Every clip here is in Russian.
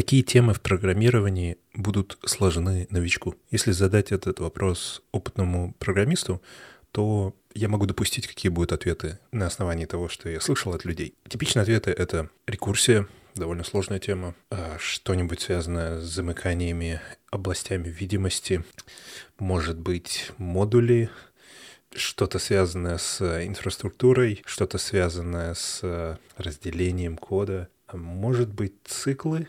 Какие темы в программировании будут сложны новичку? Если задать этот вопрос опытному программисту, то я могу допустить, какие будут ответы на основании того, что я слышал от людей. Типичные ответы — это рекурсия, довольно сложная тема, а что-нибудь связанное с замыканиями, областями видимости, может быть, модули, что-то связанное с инфраструктурой, что-то связанное с разделением кода, а может быть, циклы,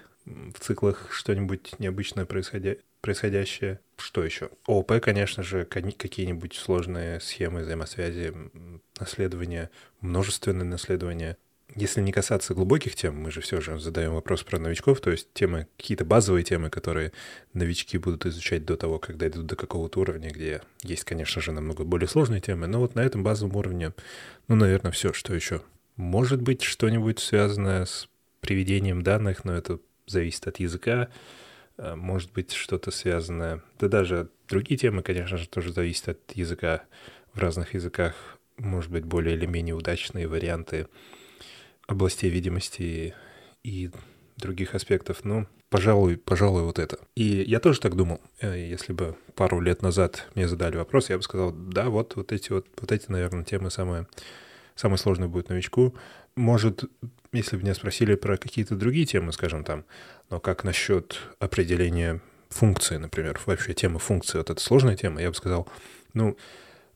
в циклах что-нибудь необычное происходя... происходящее. Что еще? ООП, конечно же, какие-нибудь сложные схемы взаимосвязи, наследования, множественное наследование. Если не касаться глубоких тем, мы же все же задаем вопрос про новичков, то есть темы, какие-то базовые темы, которые новички будут изучать до того, когда идут до какого-то уровня, где есть, конечно же, намного более сложные темы, но вот на этом базовом уровне, ну, наверное, все, что еще. Может быть, что-нибудь связанное с приведением данных, но это зависит от языка, э, может быть что-то связанное, да даже другие темы, конечно же, тоже зависят от языка. В разных языках может быть более или менее удачные варианты областей видимости и других аспектов. Ну, пожалуй, пожалуй, вот это. И я тоже так думал. Э, если бы пару лет назад мне задали вопрос, я бы сказал, да, вот, вот эти вот, вот эти, наверное, темы самые, самые сложные будут новичку. Может, если бы меня спросили про какие-то другие темы, скажем там, но как насчет определения функции, например, вообще тема функции, вот это сложная тема, я бы сказал, ну,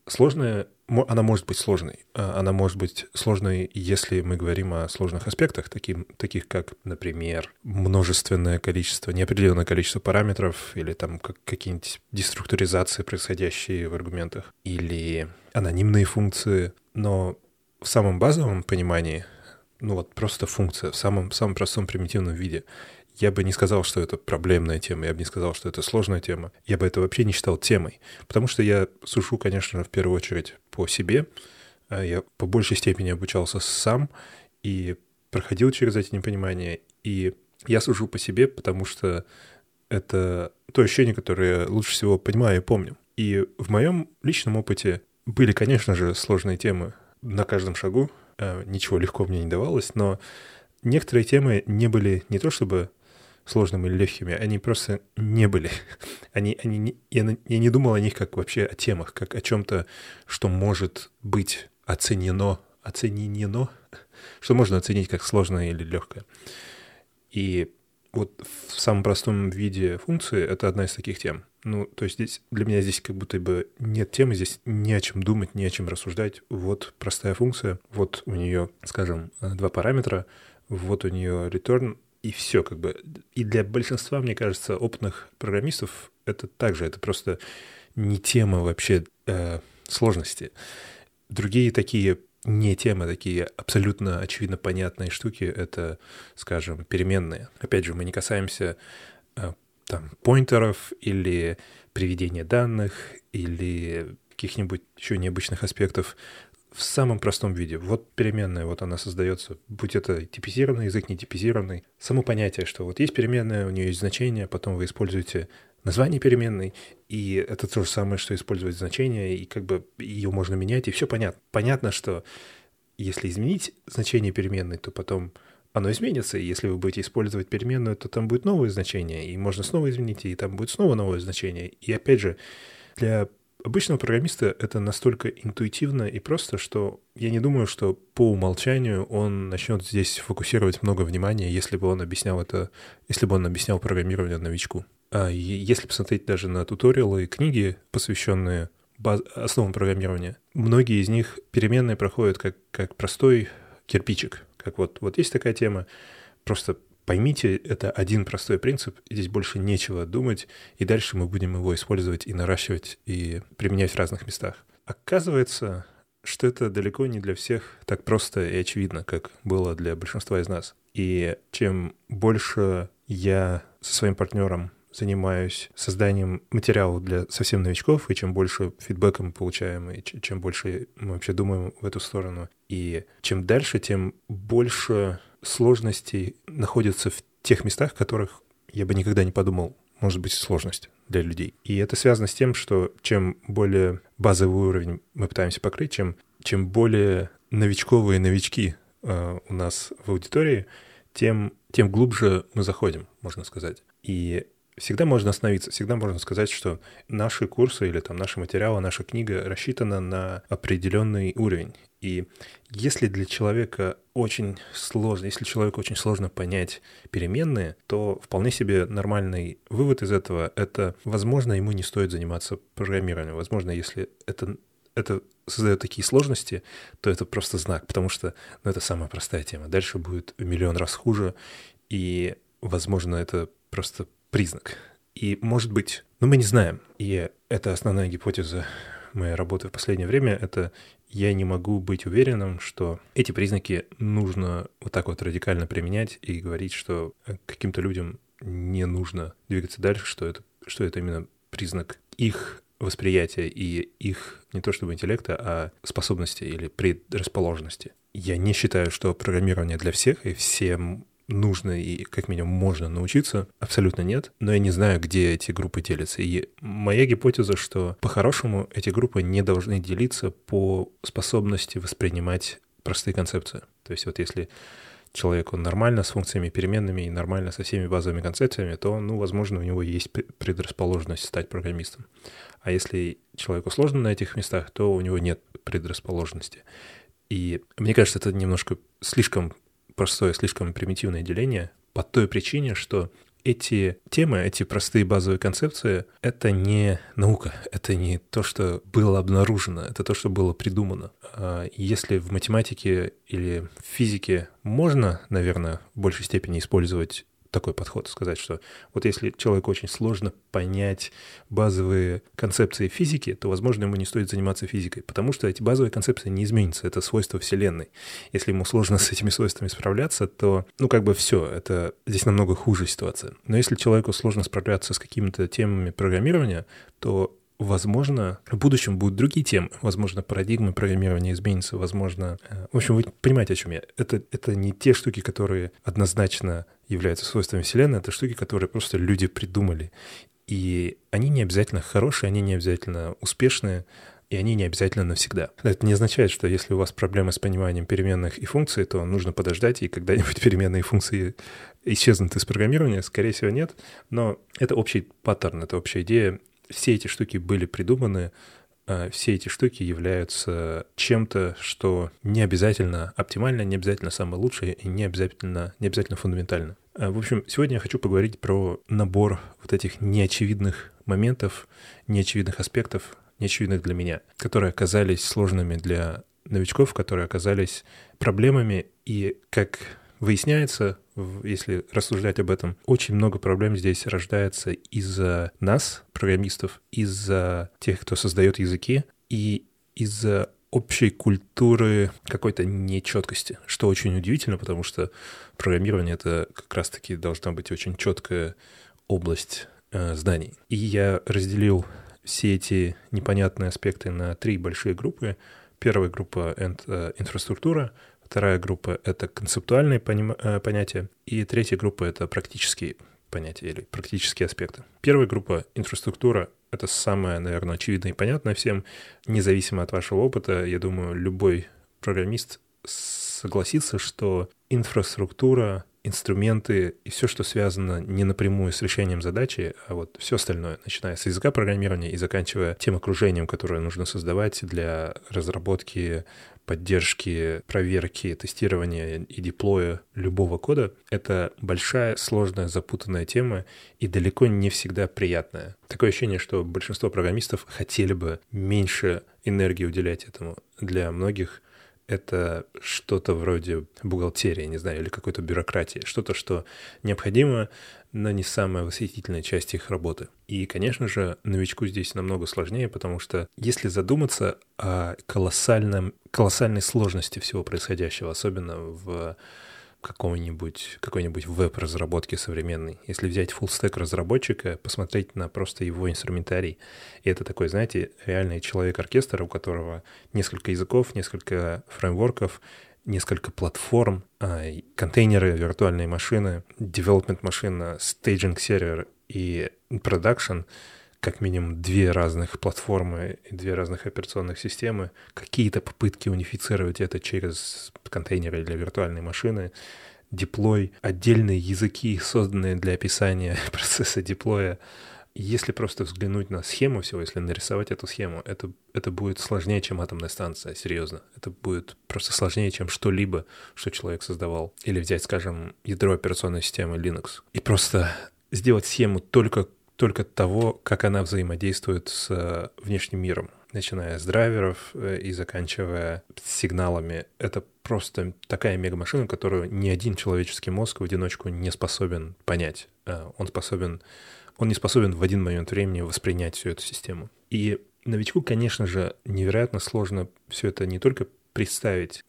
сложная, она может быть сложной. А она может быть сложной, если мы говорим о сложных аспектах, таким, таких как, например, множественное количество, неопределенное количество параметров, или там как, какие-нибудь деструктуризации, происходящие в аргументах, или анонимные функции. Но в самом базовом понимании, ну вот просто функция в самом, самом простом примитивном виде, я бы не сказал, что это проблемная тема, я бы не сказал, что это сложная тема. Я бы это вообще не считал темой. Потому что я сушу, конечно, в первую очередь по себе. А я по большей степени обучался сам и проходил через эти непонимания. И я сужу по себе, потому что это то ощущение, которое я лучше всего понимаю и помню. И в моем личном опыте были, конечно же, сложные темы, на каждом шагу. Э, ничего легко мне не давалось, но некоторые темы не были не то чтобы сложными или легкими, они просто не были. Они, они не, я, я не думал о них как вообще о темах, как о чем-то, что может быть оценено, оценено, что можно оценить как сложное или легкое. И вот в самом простом виде функции это одна из таких тем. Ну, то есть здесь для меня здесь как будто бы нет темы, здесь не о чем думать, не о чем рассуждать. Вот простая функция, вот у нее, скажем, два параметра, вот у нее return, и все как бы. И для большинства, мне кажется, опытных программистов это также, это просто не тема вообще э, сложности. Другие такие не темы, такие абсолютно очевидно понятные штуки, это, скажем, переменные. Опять же, мы не касаемся э, там поинтеров или приведения данных или каких-нибудь еще необычных аспектов в самом простом виде. Вот переменная, вот она создается, будь это типизированный язык, не типизированный. Само понятие, что вот есть переменная, у нее есть значение, потом вы используете название переменной, и это то же самое, что использовать значение, и как бы ее можно менять, и все понятно. Понятно, что если изменить значение переменной, то потом оно изменится, и если вы будете использовать переменную, то там будет новое значение, и можно снова изменить, и там будет снова новое значение. И опять же, для обычного программиста это настолько интуитивно и просто, что я не думаю, что по умолчанию он начнет здесь фокусировать много внимания, если бы он объяснял это, если бы он объяснял программирование новичку. А если посмотреть даже на туториалы и книги, посвященные баз... основам программирования, многие из них переменные проходят как, как простой кирпичик. Как вот, вот есть такая тема, просто поймите, это один простой принцип, здесь больше нечего думать, и дальше мы будем его использовать и наращивать, и применять в разных местах. Оказывается, что это далеко не для всех так просто и очевидно, как было для большинства из нас. И чем больше я со своим партнером занимаюсь созданием материалов для совсем новичков, и чем больше фидбэка мы получаем, и чем больше мы вообще думаем в эту сторону, и чем дальше, тем больше сложностей находится в тех местах, в которых я бы никогда не подумал, может быть сложность для людей. И это связано с тем, что чем более базовый уровень мы пытаемся покрыть, чем, чем более новичковые новички э, у нас в аудитории, тем тем глубже мы заходим, можно сказать. И всегда можно остановиться, всегда можно сказать, что наши курсы или там наши материалы, наша книга рассчитана на определенный уровень. И если для человека очень сложно, если человеку очень сложно понять переменные, то вполне себе нормальный вывод из этого — это, возможно, ему не стоит заниматься программированием. Возможно, если это это создает такие сложности, то это просто знак, потому что ну, это самая простая тема. Дальше будет в миллион раз хуже, и, возможно, это просто признак. И, может быть, ну, мы не знаем. И это основная гипотеза моей работы в последнее время, это я не могу быть уверенным, что эти признаки нужно вот так вот радикально применять и говорить, что каким-то людям не нужно двигаться дальше, что это, что это именно признак их восприятия и их не то чтобы интеллекта, а способности или предрасположенности. Я не считаю, что программирование для всех, и всем нужно и как минимум можно научиться, абсолютно нет. Но я не знаю, где эти группы делятся. И моя гипотеза, что по-хорошему эти группы не должны делиться по способности воспринимать простые концепции. То есть вот если человек, он нормально с функциями переменными и нормально со всеми базовыми концепциями, то, ну, возможно, у него есть предрасположенность стать программистом. А если человеку сложно на этих местах, то у него нет предрасположенности. И мне кажется, это немножко слишком простое, слишком примитивное деление по той причине, что эти темы, эти простые базовые концепции — это не наука, это не то, что было обнаружено, это то, что было придумано. А если в математике или в физике можно, наверное, в большей степени использовать такой подход, сказать, что вот если человеку очень сложно понять базовые концепции физики, то, возможно, ему не стоит заниматься физикой, потому что эти базовые концепции не изменятся, это свойства Вселенной. Если ему сложно с этими свойствами справляться, то, ну, как бы все, это здесь намного хуже ситуация. Но если человеку сложно справляться с какими-то темами программирования, то Возможно, в будущем будут другие темы. Возможно, парадигмы программирования изменятся. Возможно... Э, в общем, вы понимаете, о чем я. Это, это не те штуки, которые однозначно являются свойствами Вселенной. Это штуки, которые просто люди придумали. И они не обязательно хорошие, они не обязательно успешные, и они не обязательно навсегда. Это не означает, что если у вас проблемы с пониманием переменных и функций, то нужно подождать, и когда-нибудь переменные функции исчезнут из программирования. Скорее всего, нет. Но это общий паттерн, это общая идея все эти штуки были придуманы, э, все эти штуки являются чем-то, что не обязательно оптимально, не обязательно самое лучшее и не обязательно, не обязательно фундаментально. Э, в общем, сегодня я хочу поговорить про набор вот этих неочевидных моментов, неочевидных аспектов, неочевидных для меня, которые оказались сложными для новичков, которые оказались проблемами, и как выясняется, если рассуждать об этом, очень много проблем здесь рождается из-за нас, программистов, из-за тех, кто создает языки, и из-за общей культуры какой-то нечеткости, что очень удивительно, потому что программирование — это как раз-таки должна быть очень четкая область э, знаний. И я разделил все эти непонятные аспекты на три большие группы. Первая группа — это инфраструктура, Вторая группа — это концептуальные э, понятия. И третья группа — это практические понятия или практические аспекты. Первая группа — инфраструктура. Это самое, наверное, очевидное и понятное всем. Независимо от вашего опыта, я думаю, любой программист согласится, что инфраструктура, инструменты и все, что связано не напрямую с решением задачи, а вот все остальное, начиная с языка программирования и заканчивая тем окружением, которое нужно создавать для разработки поддержки, проверки, тестирования и деплоя любого кода — это большая, сложная, запутанная тема и далеко не всегда приятная. Такое ощущение, что большинство программистов хотели бы меньше энергии уделять этому. Для многих это что-то вроде бухгалтерии, не знаю, или какой-то бюрократии, что-то, что необходимо, но не самая восхитительная часть их работы. И, конечно же, новичку здесь намного сложнее, потому что если задуматься о колоссальном, колоссальной сложности всего происходящего, особенно в какого-нибудь, какой-нибудь веб-разработки современной. Если взять full stack разработчика, посмотреть на просто его инструментарий, и это такой, знаете, реальный человек-оркестр, у которого несколько языков, несколько фреймворков, несколько платформ, а, контейнеры, виртуальные машины, development машина, staging сервер и production — как минимум две разных платформы и две разных операционных системы, какие-то попытки унифицировать это через контейнеры или виртуальные машины, деплой, отдельные языки, созданные для описания процесса деплоя. Если просто взглянуть на схему всего, если нарисовать эту схему, это, это будет сложнее, чем атомная станция, серьезно. Это будет просто сложнее, чем что-либо, что человек создавал. Или взять, скажем, ядро операционной системы Linux. И просто сделать схему только, только того, как она взаимодействует с э, внешним миром начиная с драйверов э, и заканчивая сигналами. Это просто такая мегамашина, которую ни один человеческий мозг в одиночку не способен понять. Э, он способен, он не способен в один момент времени воспринять всю эту систему. И новичку, конечно же, невероятно сложно все это не только представить,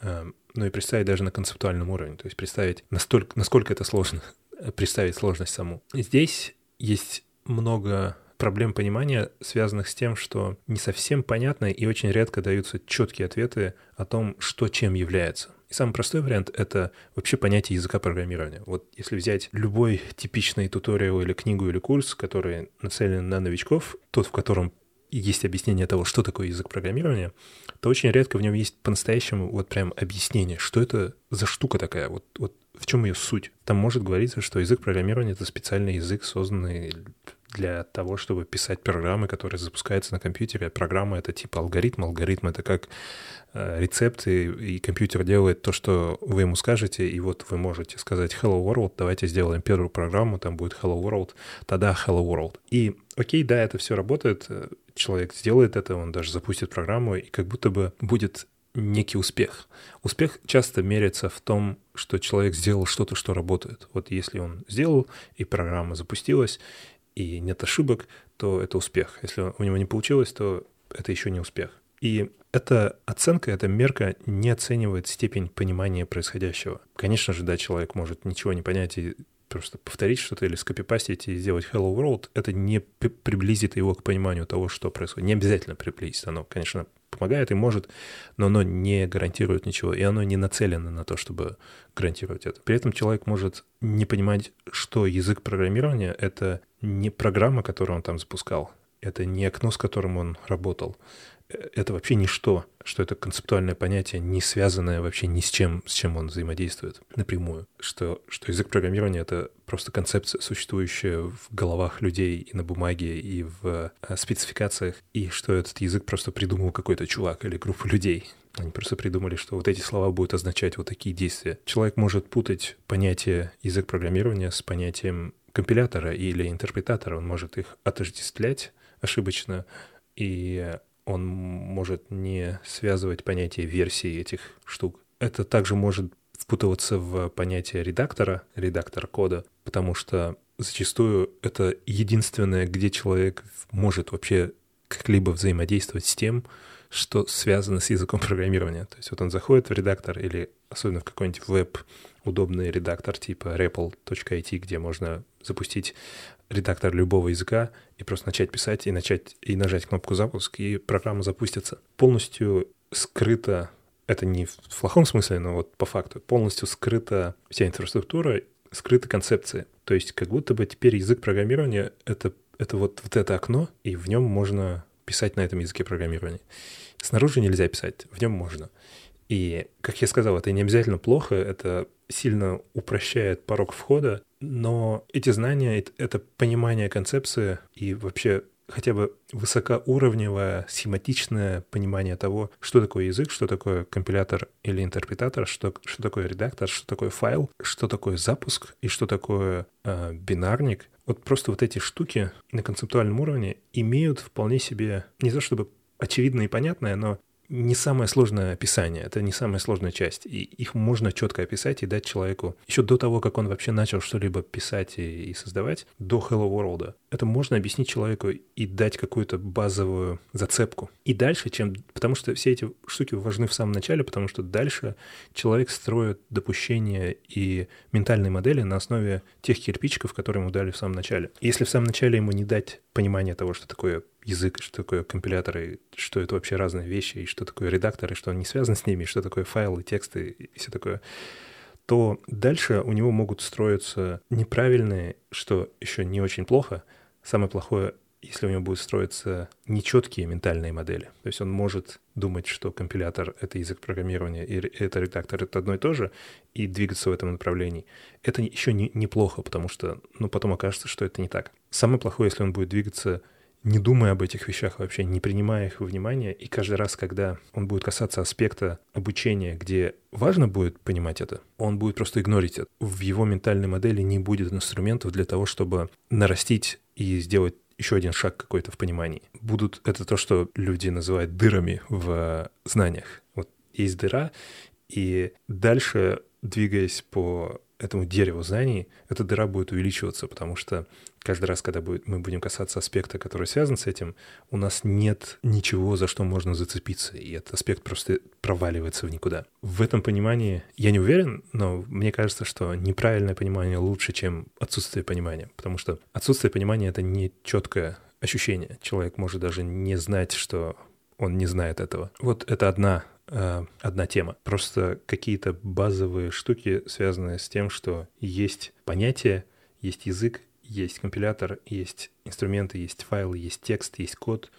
но и представить даже на концептуальном уровне. То есть представить, настолько, насколько это сложно, представить сложность саму. Здесь есть много проблем понимания, связанных с тем, что не совсем понятно и очень редко даются четкие ответы о том, что чем является. И самый простой вариант — это вообще понятие языка программирования. Вот если взять любой типичный туториал или книгу или курс, который нацелен на новичков, тот, в котором есть объяснение того, что такое язык программирования, то очень редко в нем есть по-настоящему вот прям объяснение, что это за штука такая, вот, вот в чем ее суть. Там может говориться, что язык программирования — это специальный язык, созданный для того, чтобы писать программы, которые запускаются на компьютере. Программа — это типа алгоритм. Алгоритм — это как э, рецепты, и компьютер делает то, что вы ему скажете, и вот вы можете сказать «Hello World», давайте сделаем первую программу, там будет «Hello World», тогда «Hello World». И окей, да, это все работает, человек сделает это, он даже запустит программу, и как будто бы будет некий успех. Успех часто меряется в том, что человек сделал что-то, что работает. Вот если он сделал, и программа запустилась, и нет ошибок, то это успех. Если у него не получилось, то это еще не успех. И эта оценка, эта мерка не оценивает степень понимания происходящего. Конечно же, да, человек может ничего не понять и просто повторить что-то или скопипастить и сделать Hello World, это не приблизит его к пониманию того, что происходит. Не обязательно приблизить. Оно, конечно, помогает и может, но оно не гарантирует ничего, и оно не нацелено на то, чтобы гарантировать это. При этом человек может не понимать, что язык программирования — это не программа, которую он там запускал, это не окно, с которым он работал, это вообще ничто, что это концептуальное понятие, не связанное вообще ни с чем, с чем он взаимодействует напрямую. Что, что язык программирования — это просто концепция, существующая в головах людей и на бумаге, и в э, спецификациях, и что этот язык просто придумал какой-то чувак или группа людей. Они просто придумали, что вот эти слова будут означать вот такие действия. Человек может путать понятие язык программирования с понятием компилятора или интерпретатора. Он может их отождествлять ошибочно, и он может не связывать понятие версии этих штук. Это также может впутываться в понятие редактора, редактор кода, потому что зачастую это единственное, где человек может вообще как-либо взаимодействовать с тем, что связано с языком программирования. То есть вот он заходит в редактор или особенно в какой-нибудь веб удобный редактор типа repl.it, где можно запустить редактор любого языка и просто начать писать и начать и нажать кнопку запуск, и программа запустится. Полностью скрыто, это не в плохом смысле, но вот по факту, полностью скрыта вся инфраструктура, скрыты концепции. То есть как будто бы теперь язык программирования — это, это вот, вот это окно, и в нем можно писать на этом языке программирования. Снаружи нельзя писать, в нем можно. И, как я сказал, это не обязательно плохо, это сильно упрощает порог входа, но эти знания, это понимание концепции и вообще хотя бы высокоуровневое, схематичное понимание того, что такое язык, что такое компилятор или интерпретатор, что, что такое редактор, что такое файл, что такое запуск и что такое э, бинарник. Вот просто вот эти штуки на концептуальном уровне имеют вполне себе, не то чтобы очевидное и понятное, но не самое сложное описание, это не самая сложная часть. И их можно четко описать и дать человеку еще до того, как он вообще начал что-либо писать и, и создавать, до Hello World. Это можно объяснить человеку и дать какую-то базовую зацепку. И дальше, чем... Потому что все эти штуки важны в самом начале, потому что дальше человек строит допущения и ментальные модели на основе тех кирпичиков, которые ему дали в самом начале. И если в самом начале ему не дать понимание того, что такое язык, что такое компиляторы, что это вообще разные вещи, и что такое редакторы, что он не связан с ними, что такое файлы, тексты и все такое, то дальше у него могут строиться неправильные, что еще не очень плохо. Самое плохое если у него будут строиться нечеткие ментальные модели. То есть он может думать, что компилятор — это язык программирования, и это редактор — это одно и то же, и двигаться в этом направлении. Это еще не, неплохо, потому что ну, потом окажется, что это не так. Самое плохое, если он будет двигаться не думая об этих вещах вообще, не принимая их во внимание, и каждый раз, когда он будет касаться аспекта обучения, где важно будет понимать это, он будет просто игнорить это. В его ментальной модели не будет инструментов для того, чтобы нарастить и сделать еще один шаг какой-то в понимании. Будут это то, что люди называют дырами в знаниях. Вот есть дыра, и дальше, двигаясь по этому дереву знаний, эта дыра будет увеличиваться, потому что каждый раз, когда будет, мы будем касаться аспекта, который связан с этим, у нас нет ничего, за что можно зацепиться, и этот аспект просто проваливается в никуда. В этом понимании я не уверен, но мне кажется, что неправильное понимание лучше, чем отсутствие понимания, потому что отсутствие понимания — это не четкое ощущение. Человек может даже не знать, что он не знает этого. Вот это одна э, одна тема. Просто какие-то базовые штуки, связанные с тем, что есть понятие, есть язык, есть компилятор, есть инструменты, есть файлы, есть текст, есть код.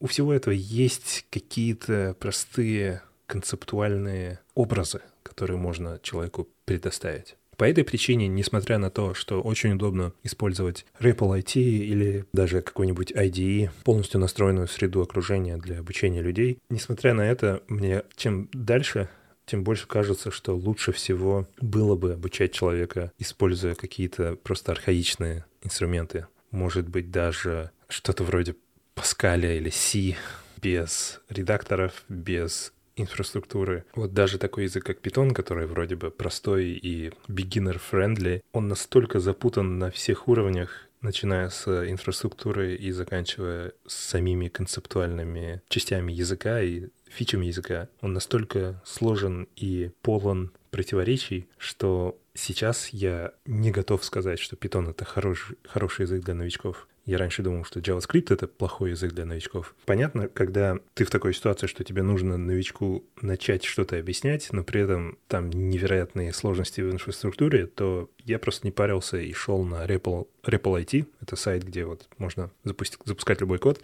У всего этого есть какие-то простые концептуальные образы, которые можно человеку предоставить. По этой причине, несмотря на то, что очень удобно использовать REPL IT или даже какой-нибудь IDE, полностью настроенную среду окружения для обучения людей, несмотря на это, мне чем дальше, тем больше кажется, что лучше всего было бы обучать человека, используя какие-то просто архаичные инструменты. Может быть, даже что-то вроде Паскаля или C без редакторов, без инфраструктуры. Вот даже такой язык, как Python, который вроде бы простой и beginner-friendly, он настолько запутан на всех уровнях, начиная с инфраструктуры и заканчивая с самими концептуальными частями языка и фичами языка. Он настолько сложен и полон противоречий, что сейчас я не готов сказать, что Python — это хороший, хороший язык для новичков. Я раньше думал, что JavaScript — это плохой язык для новичков. Понятно, когда ты в такой ситуации, что тебе нужно новичку начать что-то объяснять, но при этом там невероятные сложности в инфраструктуре, то я просто не парился и шел на REPL, REPL IT. Это сайт, где вот можно запустить, запускать любой код.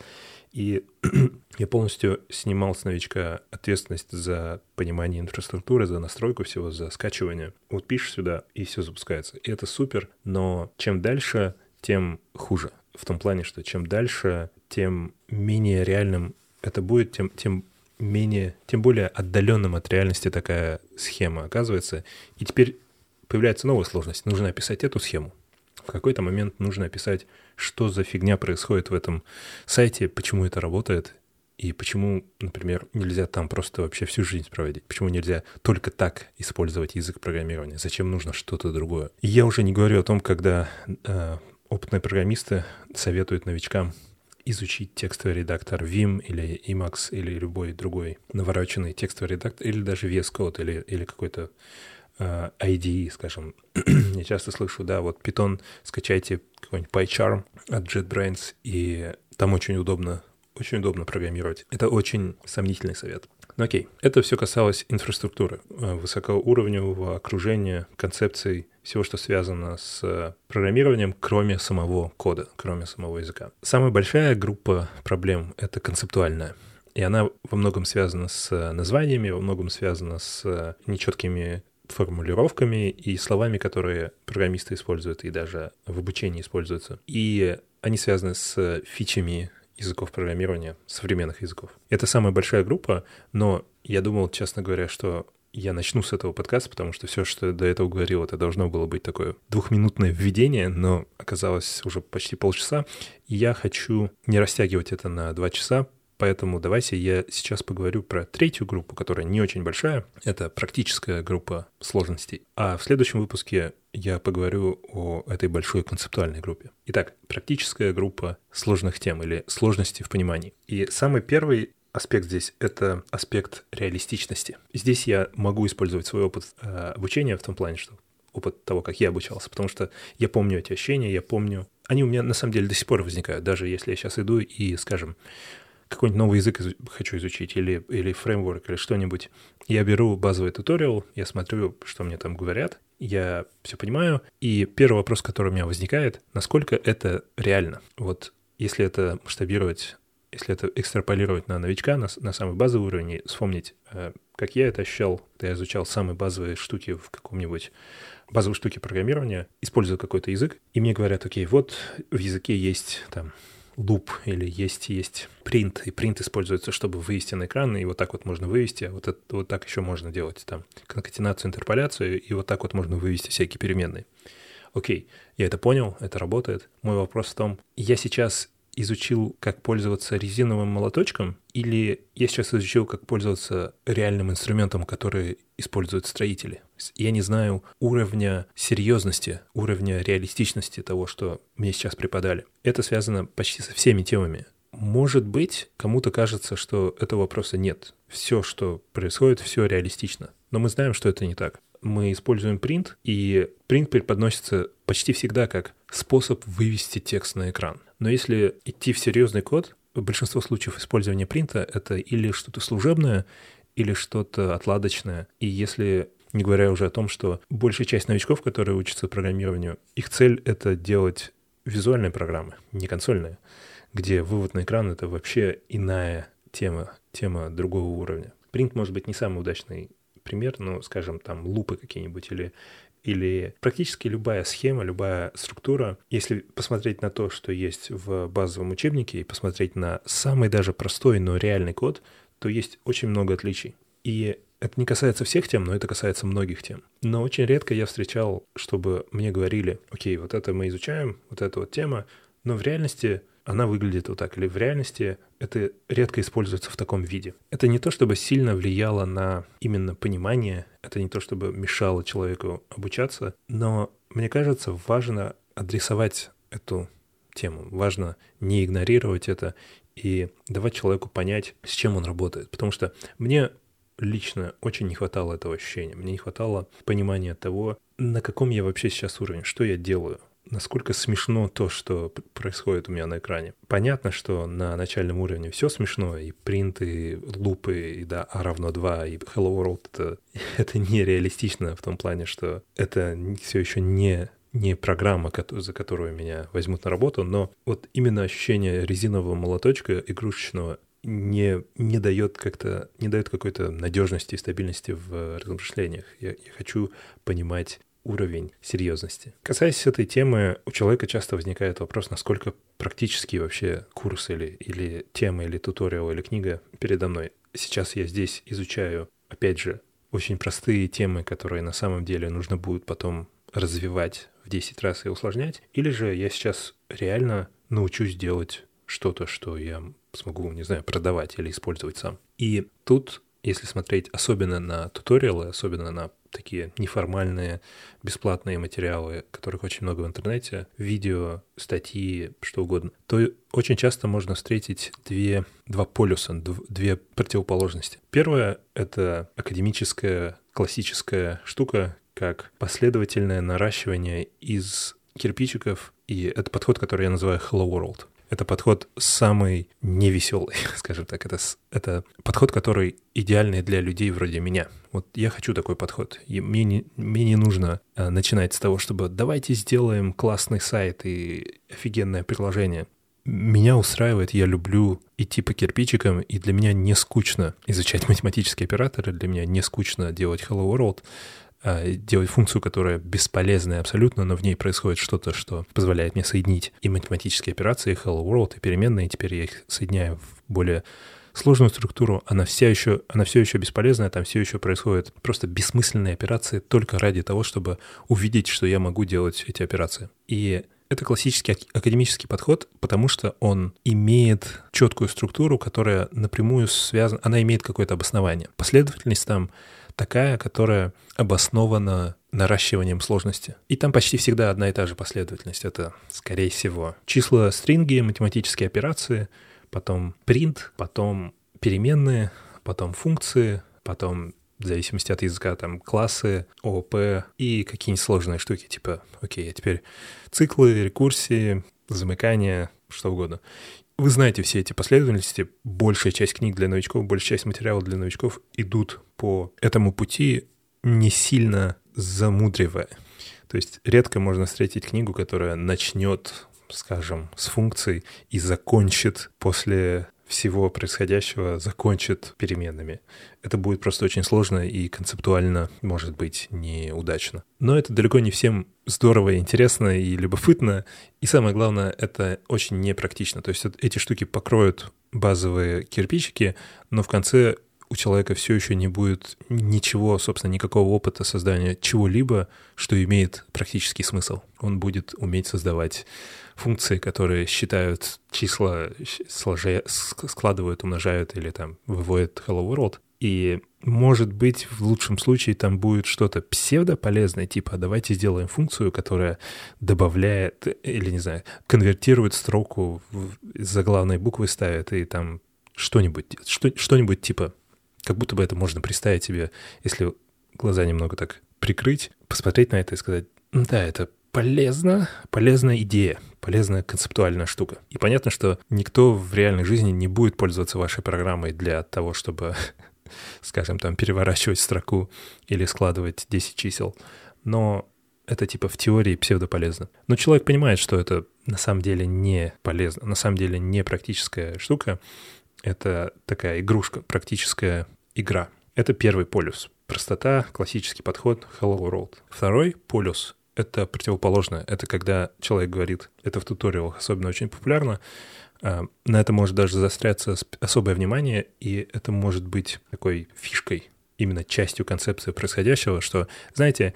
И я полностью снимал с новичка ответственность за понимание инфраструктуры, за настройку всего, за скачивание. Вот пишешь сюда, и все запускается. И это супер, но чем дальше, тем хуже в том плане, что чем дальше, тем менее реальным это будет, тем, тем менее, тем более отдаленным от реальности такая схема оказывается. И теперь появляется новая сложность. Нужно описать эту схему. В какой-то момент нужно описать, что за фигня происходит в этом сайте, почему это работает, и почему, например, нельзя там просто вообще всю жизнь проводить? Почему нельзя только так использовать язык программирования? Зачем нужно что-то другое? И я уже не говорю о том, когда э, опытные программисты советуют новичкам изучить текстовый редактор Vim или Emacs или любой другой навороченный текстовый редактор, или даже VS Code, или, или какой-то э, IDE, скажем. Я часто слышу, да, вот Python, скачайте какой-нибудь PyCharm от JetBrains, и там очень удобно, очень удобно программировать. Это очень сомнительный совет. Ну окей, это все касалось инфраструктуры, э, высокоуровневого окружения, концепций, всего, что связано с программированием, кроме самого кода, кроме самого языка. Самая большая группа проблем — это концептуальная. И она во многом связана с названиями, во многом связана с нечеткими формулировками и словами, которые программисты используют и даже в обучении используются. И они связаны с фичами языков программирования, современных языков. Это самая большая группа, но я думал, честно говоря, что я начну с этого подкаста, потому что все, что я до этого говорил, это должно было быть такое двухминутное введение, но оказалось уже почти полчаса. И я хочу не растягивать это на два часа, Поэтому давайте я сейчас поговорю про третью группу, которая не очень большая. Это практическая группа сложностей. А в следующем выпуске я поговорю о этой большой концептуальной группе. Итак, практическая группа сложных тем или сложности в понимании. И самый первый аспект здесь — это аспект реалистичности. Здесь я могу использовать свой опыт э, обучения в том плане, что опыт того, как я обучался, потому что я помню эти ощущения, я помню... Они у меня на самом деле до сих пор возникают, даже если я сейчас иду и, скажем, какой-нибудь новый язык хочу изучить или, или фреймворк или что-нибудь, я беру базовый туториал, я смотрю, что мне там говорят, я все понимаю, и первый вопрос, который у меня возникает, насколько это реально. Вот если это масштабировать, если это экстраполировать на новичка, на, на самый базовый уровень, и вспомнить, э, как я это ощущал, когда я изучал самые базовые штуки в каком-нибудь базовой штуке программирования, используя какой-то язык, и мне говорят, окей, вот в языке есть там loop или есть, есть print, и print используется, чтобы вывести на экран, и вот так вот можно вывести, а вот, это, вот так еще можно делать там конкатенацию, интерполяцию, и вот так вот можно вывести всякие переменные. Окей, я это понял, это работает. Мой вопрос в том, я сейчас изучил, как пользоваться резиновым молоточком, или я сейчас изучил, как пользоваться реальным инструментом, который используют строители. Я не знаю уровня серьезности, уровня реалистичности того, что мне сейчас преподали. Это связано почти со всеми темами. Может быть, кому-то кажется, что этого вопроса нет. Все, что происходит, все реалистично. Но мы знаем, что это не так. Мы используем принт, и принт преподносится почти всегда как способ вывести текст на экран. Но если идти в серьезный код, большинство случаев использования принта — это или что-то служебное, или что-то отладочное. И если не говоря уже о том, что большая часть новичков, которые учатся программированию, их цель — это делать визуальные программы, не консольные, где вывод на экран — это вообще иная тема, тема другого уровня. Принт может быть не самый удачный пример, но, скажем, там лупы какие-нибудь или или практически любая схема, любая структура, если посмотреть на то, что есть в базовом учебнике, и посмотреть на самый даже простой, но реальный код, то есть очень много отличий. И это не касается всех тем, но это касается многих тем. Но очень редко я встречал, чтобы мне говорили, окей, вот это мы изучаем, вот эта вот тема, но в реальности она выглядит вот так, или в реальности это редко используется в таком виде. Это не то, чтобы сильно влияло на именно понимание, это не то, чтобы мешало человеку обучаться, но мне кажется, важно адресовать эту тему, важно не игнорировать это и давать человеку понять, с чем он работает. Потому что мне лично очень не хватало этого ощущения, мне не хватало понимания того, на каком я вообще сейчас уровне, что я делаю насколько смешно то, что происходит у меня на экране. Понятно, что на начальном уровне все смешно, и принты, лупы, и да, А равно 2, и Hello World, это, это нереалистично в том плане, что это все еще не не программа, за которую меня возьмут на работу, но вот именно ощущение резинового молоточка игрушечного не, не дает как-то, не дает какой-то надежности и стабильности в размышлениях. Я, я хочу понимать уровень серьезности. Касаясь этой темы, у человека часто возникает вопрос, насколько практически вообще курс или, или тема, или туториал, или книга передо мной. Сейчас я здесь изучаю, опять же, очень простые темы, которые на самом деле нужно будет потом развивать в 10 раз и усложнять, или же я сейчас реально научусь делать что-то, что я смогу, не знаю, продавать или использовать сам. И тут, если смотреть особенно на туториалы, особенно на такие неформальные бесплатные материалы, которых очень много в интернете, видео, статьи, что угодно, то очень часто можно встретить две, два полюса, две противоположности. Первое — это академическая, классическая штука, как последовательное наращивание из кирпичиков, и это подход, который я называю Hello World. Это подход самый невеселый, скажем так. Это, это подход, который идеальный для людей вроде меня. Вот я хочу такой подход. И мне, не, мне не нужно а, начинать с того, чтобы давайте сделаем классный сайт и офигенное приложение. Меня устраивает, я люблю идти по кирпичикам, и для меня не скучно изучать математические операторы, для меня не скучно делать Hello World, делать функцию, которая бесполезная абсолютно, но в ней происходит что-то, что позволяет мне соединить и математические операции, и hello world, и переменные, и теперь я их соединяю в более сложную структуру, она все еще, она все еще бесполезная, там все еще происходят просто бессмысленные операции только ради того, чтобы увидеть, что я могу делать эти операции. И это классический академический подход, потому что он имеет четкую структуру, которая напрямую связана, она имеет какое-то обоснование. Последовательность там такая, которая обоснована наращиванием сложности. И там почти всегда одна и та же последовательность. Это, скорее всего, числа стринги, математические операции, потом print, потом переменные, потом функции, потом в зависимости от языка, там, классы, ООП и какие-нибудь сложные штуки, типа, окей, а теперь циклы, рекурсии, замыкания, что угодно. Вы знаете все эти последовательности. Большая часть книг для новичков, большая часть материала для новичков идут по этому пути, не сильно замудривая. То есть редко можно встретить книгу, которая начнет скажем, с функцией и закончит после всего происходящего закончит переменными. Это будет просто очень сложно и концептуально, может быть, неудачно. Но это далеко не всем здорово, интересно и любопытно. И самое главное, это очень непрактично. То есть эти штуки покроют базовые кирпичики, но в конце у человека все еще не будет ничего, собственно, никакого опыта создания чего-либо, что имеет практический смысл. Он будет уметь создавать функции, которые считают числа, сложа, складывают, умножают или там выводят hello world. И, может быть, в лучшем случае там будет что-то псевдополезное, типа давайте сделаем функцию, которая добавляет или, не знаю, конвертирует строку за главной буквы ставит и там что-нибудь, что, что-нибудь типа, как будто бы это можно представить себе, если глаза немного так прикрыть, посмотреть на это и сказать, да, это полезно, полезная идея, полезная концептуальная штука. И понятно, что никто в реальной жизни не будет пользоваться вашей программой для того, чтобы, скажем, там переворачивать строку или складывать 10 чисел. Но это типа в теории псевдополезно. Но человек понимает, что это на самом деле не полезно, на самом деле не практическая штука. Это такая игрушка, практическая игра. Это первый полюс. Простота, классический подход, hello world. Второй полюс это противоположное. Это когда человек говорит, это в туториалах особенно очень популярно, а, на это может даже застряться особое внимание, и это может быть такой фишкой, именно частью концепции происходящего, что, знаете,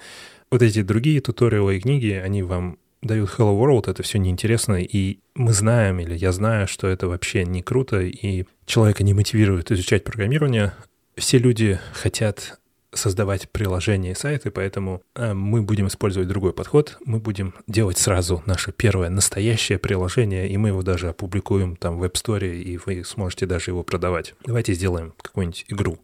вот эти другие туториалы и книги, они вам дают Hello World, это все неинтересно, и мы знаем, или я знаю, что это вообще не круто, и человека не мотивирует изучать программирование. Все люди хотят создавать приложения и сайты, поэтому э, мы будем использовать другой подход. Мы будем делать сразу наше первое настоящее приложение, и мы его даже опубликуем там в App Store, и вы сможете даже его продавать. Давайте сделаем какую-нибудь игру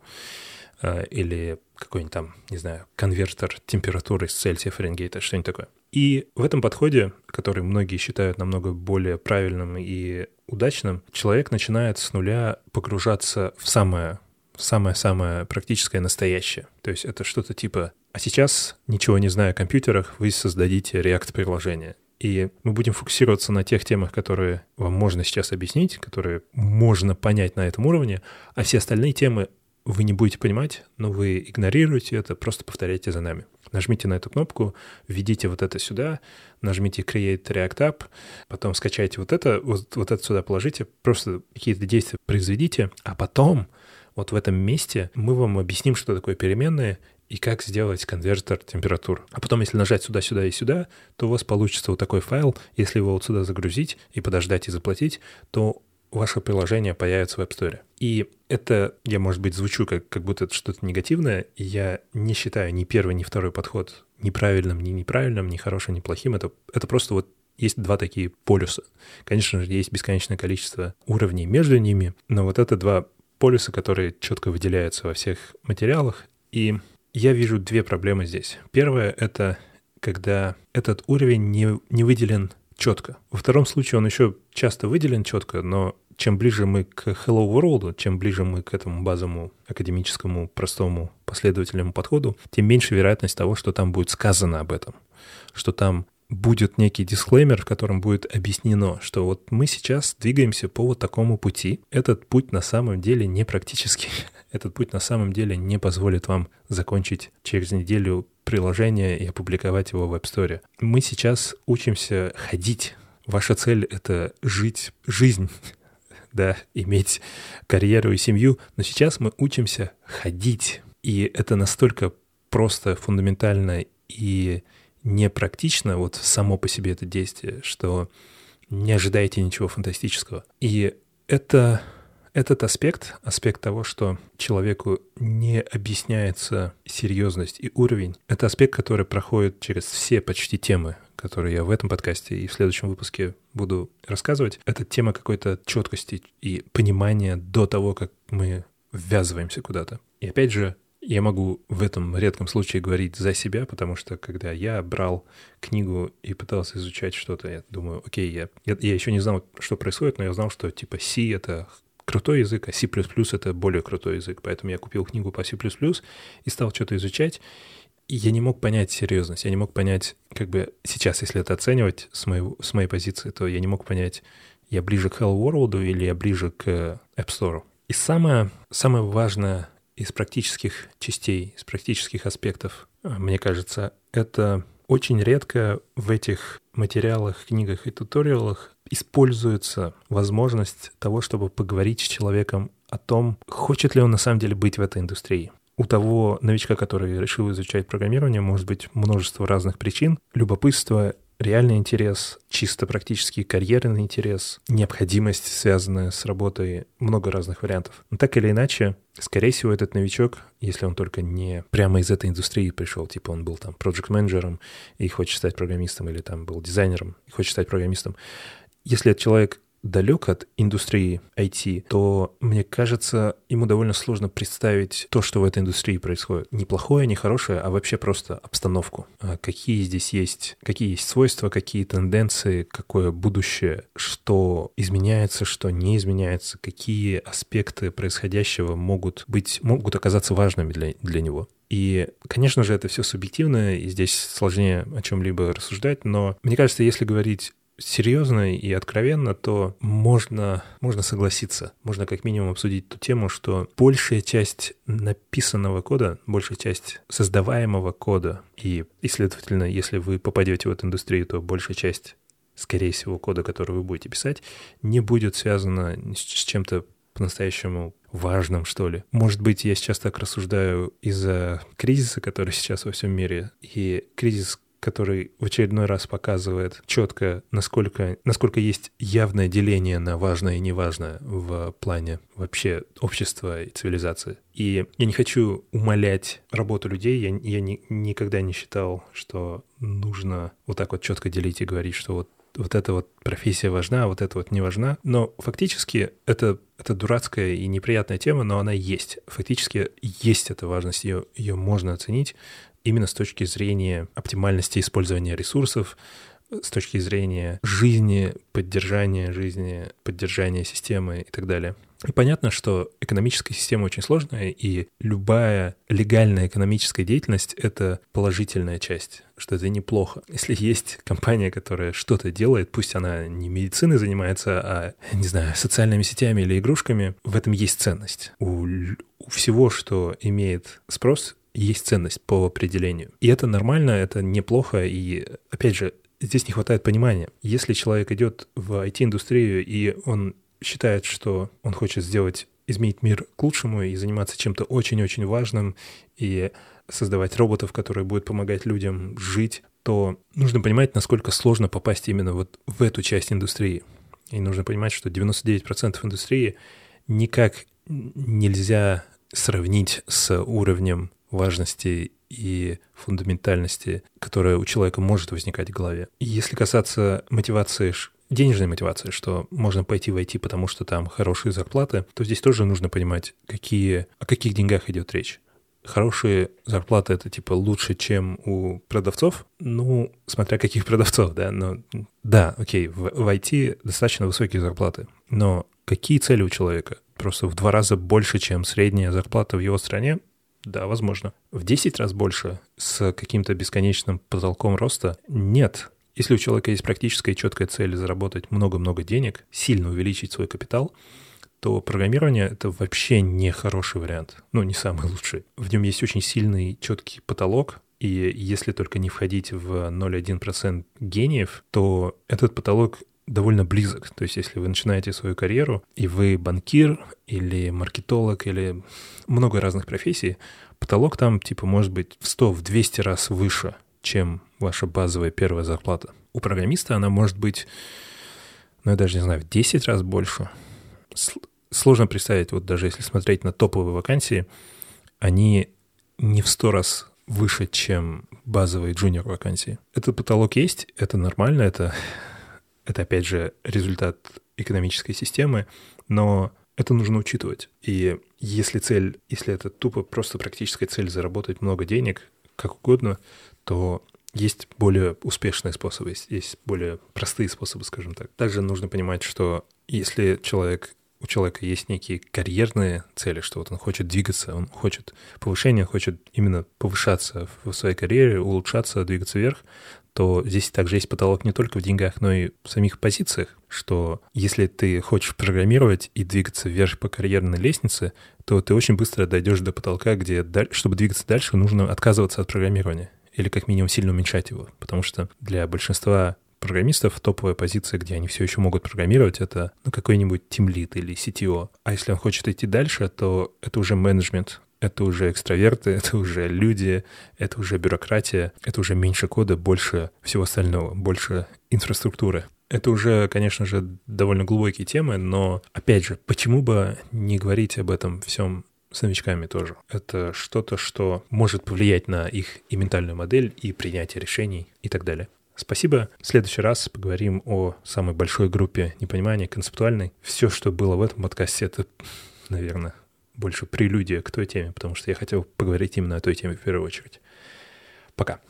э, или какой-нибудь там, не знаю, конвертер температуры с Цельсия, Фаренгейта, что-нибудь такое. И в этом подходе, который многие считают намного более правильным и удачным, человек начинает с нуля погружаться в самое самое-самое практическое настоящее. То есть это что-то типа «А сейчас, ничего не зная о компьютерах, вы создадите React-приложение». И мы будем фокусироваться на тех темах, которые вам можно сейчас объяснить, которые можно понять на этом уровне, а все остальные темы вы не будете понимать, но вы игнорируете это, просто повторяйте за нами. Нажмите на эту кнопку, введите вот это сюда, нажмите Create React App, потом скачайте вот это, вот, вот это сюда положите, просто какие-то действия произведите, а потом вот в этом месте мы вам объясним, что такое переменные и как сделать конвертер температур. А потом, если нажать сюда, сюда и сюда, то у вас получится вот такой файл. Если его вот сюда загрузить и подождать и заплатить, то ваше приложение появится в App Store. И это, я, может быть, звучу как, как будто это что-то негативное, и я не считаю ни первый, ни второй подход неправильным, ни неправильным, ни хорошим, ни плохим. Это, это просто вот есть два такие полюса. Конечно же, есть бесконечное количество уровней между ними, но вот это два полюса, которые четко выделяются во всех материалах. И я вижу две проблемы здесь. Первое — это когда этот уровень не, не выделен четко. Во втором случае он еще часто выделен четко, но чем ближе мы к Hello World, чем ближе мы к этому базовому академическому простому последовательному подходу, тем меньше вероятность того, что там будет сказано об этом, что там будет некий дисклеймер, в котором будет объяснено, что вот мы сейчас двигаемся по вот такому пути. Этот путь на самом деле не практический. Этот путь на самом деле не позволит вам закончить через неделю приложение и опубликовать его в App Store. Мы сейчас учимся ходить. Ваша цель — это жить жизнь, да, иметь карьеру и семью, но сейчас мы учимся ходить. И это настолько просто, фундаментально и непрактично вот само по себе это действие, что не ожидаете ничего фантастического. И это, этот аспект, аспект того, что человеку не объясняется серьезность и уровень, это аспект, который проходит через все почти темы, которые я в этом подкасте и в следующем выпуске буду рассказывать. Это тема какой-то четкости и понимания до того, как мы ввязываемся куда-то. И опять же, я могу в этом редком случае говорить за себя, потому что когда я брал книгу и пытался изучать что-то, я думаю, окей, я, я, я еще не знал, что происходит, но я знал, что типа C — это крутой язык, а C++ — это более крутой язык. Поэтому я купил книгу по C++ и стал что-то изучать. я не мог понять серьезность, я не мог понять, как бы сейчас, если это оценивать с, моего, с моей позиции, то я не мог понять, я ближе к Hell World или я ближе к App Store. И самое, самое важное из практических частей, из практических аспектов, мне кажется, это очень редко в этих материалах, книгах и туториалах используется возможность того, чтобы поговорить с человеком о том, хочет ли он на самом деле быть в этой индустрии. У того новичка, который решил изучать программирование, может быть множество разных причин. Любопытство реальный интерес, чисто практический карьерный интерес, необходимость, связанная с работой, много разных вариантов. Но так или иначе, скорее всего, этот новичок, если он только не прямо из этой индустрии пришел, типа он был там проект-менеджером и хочет стать программистом, или там был дизайнером и хочет стать программистом, если этот человек далек от индустрии IT, то, мне кажется, ему довольно сложно представить то, что в этой индустрии происходит. Не плохое, не хорошее, а вообще просто обстановку. А какие здесь есть, какие есть свойства, какие тенденции, какое будущее, что изменяется, что не изменяется, какие аспекты происходящего могут быть, могут оказаться важными для, для него. И, конечно же, это все субъективно, и здесь сложнее о чем-либо рассуждать, но мне кажется, если говорить серьезно и откровенно, то можно, можно согласиться. Можно как минимум обсудить ту тему, что большая часть написанного кода, большая часть создаваемого кода, и, и следовательно, если вы попадете в эту индустрию, то большая часть скорее всего, кода, который вы будете писать, не будет связано с чем-то по-настоящему важным, что ли. Может быть, я сейчас так рассуждаю из-за кризиса, который сейчас во всем мире. И кризис, который в очередной раз показывает четко, насколько, насколько есть явное деление на важное и неважное в плане вообще общества и цивилизации. И я не хочу умалять работу людей, я, я ни, никогда не считал, что нужно вот так вот четко делить и говорить, что вот вот эта вот профессия важна, а вот эта вот не важна. Но фактически это, это дурацкая и неприятная тема, но она есть. Фактически есть эта важность, ее, ее можно оценить именно с точки зрения оптимальности использования ресурсов, с точки зрения жизни, поддержания жизни, поддержания системы и так далее. И понятно, что экономическая система очень сложная, и любая легальная экономическая деятельность — это положительная часть, что это неплохо. Если есть компания, которая что-то делает, пусть она не медициной занимается, а, не знаю, социальными сетями или игрушками, в этом есть ценность. У, у всего, что имеет спрос, есть ценность по определению. И это нормально, это неплохо, и, опять же, здесь не хватает понимания. Если человек идет в IT-индустрию, и он считает, что он хочет сделать, изменить мир к лучшему и заниматься чем-то очень-очень важным, и создавать роботов, которые будут помогать людям жить, то нужно понимать, насколько сложно попасть именно вот в эту часть индустрии. И нужно понимать, что 99% индустрии никак нельзя сравнить с уровнем важности и фундаментальности, которая у человека может возникать в голове. Если касаться мотивации денежной мотивации, что можно пойти в IT, потому что там хорошие зарплаты, то здесь тоже нужно понимать, какие, о каких деньгах идет речь. Хорошие зарплаты — это типа лучше, чем у продавцов? Ну, смотря каких продавцов, да, но да, окей, в, в IT достаточно высокие зарплаты, но какие цели у человека? Просто в два раза больше, чем средняя зарплата в его стране? Да, возможно. В 10 раз больше с каким-то бесконечным потолком роста? Нет. Если у человека есть практическая и четкая цель заработать много-много денег, сильно увеличить свой капитал, то программирование — это вообще не хороший вариант. Ну, не самый лучший. В нем есть очень сильный четкий потолок, и если только не входить в 0,1% гениев, то этот потолок довольно близок. То есть если вы начинаете свою карьеру, и вы банкир или маркетолог, или много разных профессий, потолок там типа может быть в 100, в 200 раз выше, чем ваша базовая первая зарплата. У программиста она может быть, ну я даже не знаю, в 10 раз больше. Сложно представить, вот даже если смотреть на топовые вакансии, они не в 100 раз выше, чем базовые джуниор вакансии. Этот потолок есть, это нормально, это это, опять же, результат экономической системы, но это нужно учитывать. И если цель, если это тупо просто практическая цель заработать много денег, как угодно, то есть более успешные способы, есть более простые способы, скажем так. Также нужно понимать, что если человек у человека есть некие карьерные цели, что вот он хочет двигаться, он хочет повышения, хочет именно повышаться в своей карьере, улучшаться, двигаться вверх, то здесь также есть потолок не только в деньгах, но и в самих позициях, что если ты хочешь программировать и двигаться вверх по карьерной лестнице, то ты очень быстро дойдешь до потолка, где, чтобы двигаться дальше, нужно отказываться от программирования или как минимум сильно уменьшать его, потому что для большинства программистов топовая позиция, где они все еще могут программировать, это ну, какой-нибудь тимлит или CTO. А если он хочет идти дальше, то это уже менеджмент, это уже экстраверты, это уже люди, это уже бюрократия, это уже меньше кода, больше всего остального, больше инфраструктуры. Это уже, конечно же, довольно глубокие темы, но, опять же, почему бы не говорить об этом всем с новичками тоже. Это что-то, что может повлиять на их и ментальную модель, и принятие решений, и так далее. Спасибо. В следующий раз поговорим о самой большой группе непонимания, концептуальной. Все, что было в этом подкасте, это, наверное, больше прелюдия к той теме, потому что я хотел поговорить именно о той теме в первую очередь. Пока.